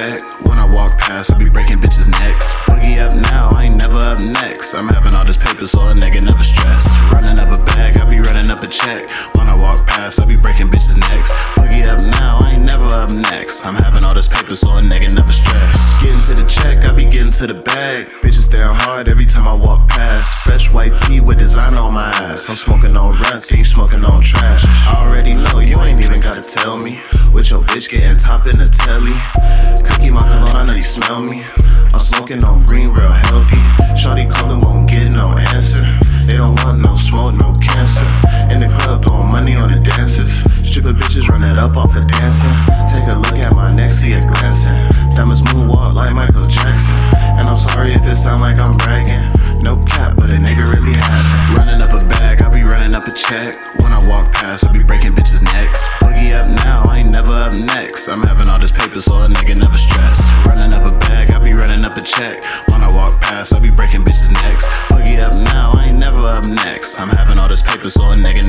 check. When I walk past, I be breaking bitches' necks. Boogie up now, I ain't never up next. I'm having all this paper, so a nigga never stress. Running up a bag, I be running up a check. When I walk past, I be breaking bitches' necks. Boogie up now, I ain't never up next. I'm having all this paper, so a nigga never stress. Getting to the check, I be getting to the bag. Bitches down hard every time I walk past. Fresh white tee with design on my ass. I'm smoking on Runtz, ain't smoking on trash. I already know you ain't even gotta tell me. With your bitch getting top in the telly. Smell me. I'm smoking on green, real healthy. Shawty calling, won't get no answer. They don't want no smoke, no cancer. In the club, throwing money on the dancers. Stripper bitches run it up off of dancing. Take a look at my neck, see it glancing. Diamonds moonwalk like Michael Jackson. And I'm sorry if it sound like I'm bragging. No cap, but a nigga really it. Running up a bag, I be running up a check. When I walk past, I be breaking check. When I walk past, I be breaking bitches' necks. Boogie up now, I ain't never up next. I'm having all this paper, so a nigga.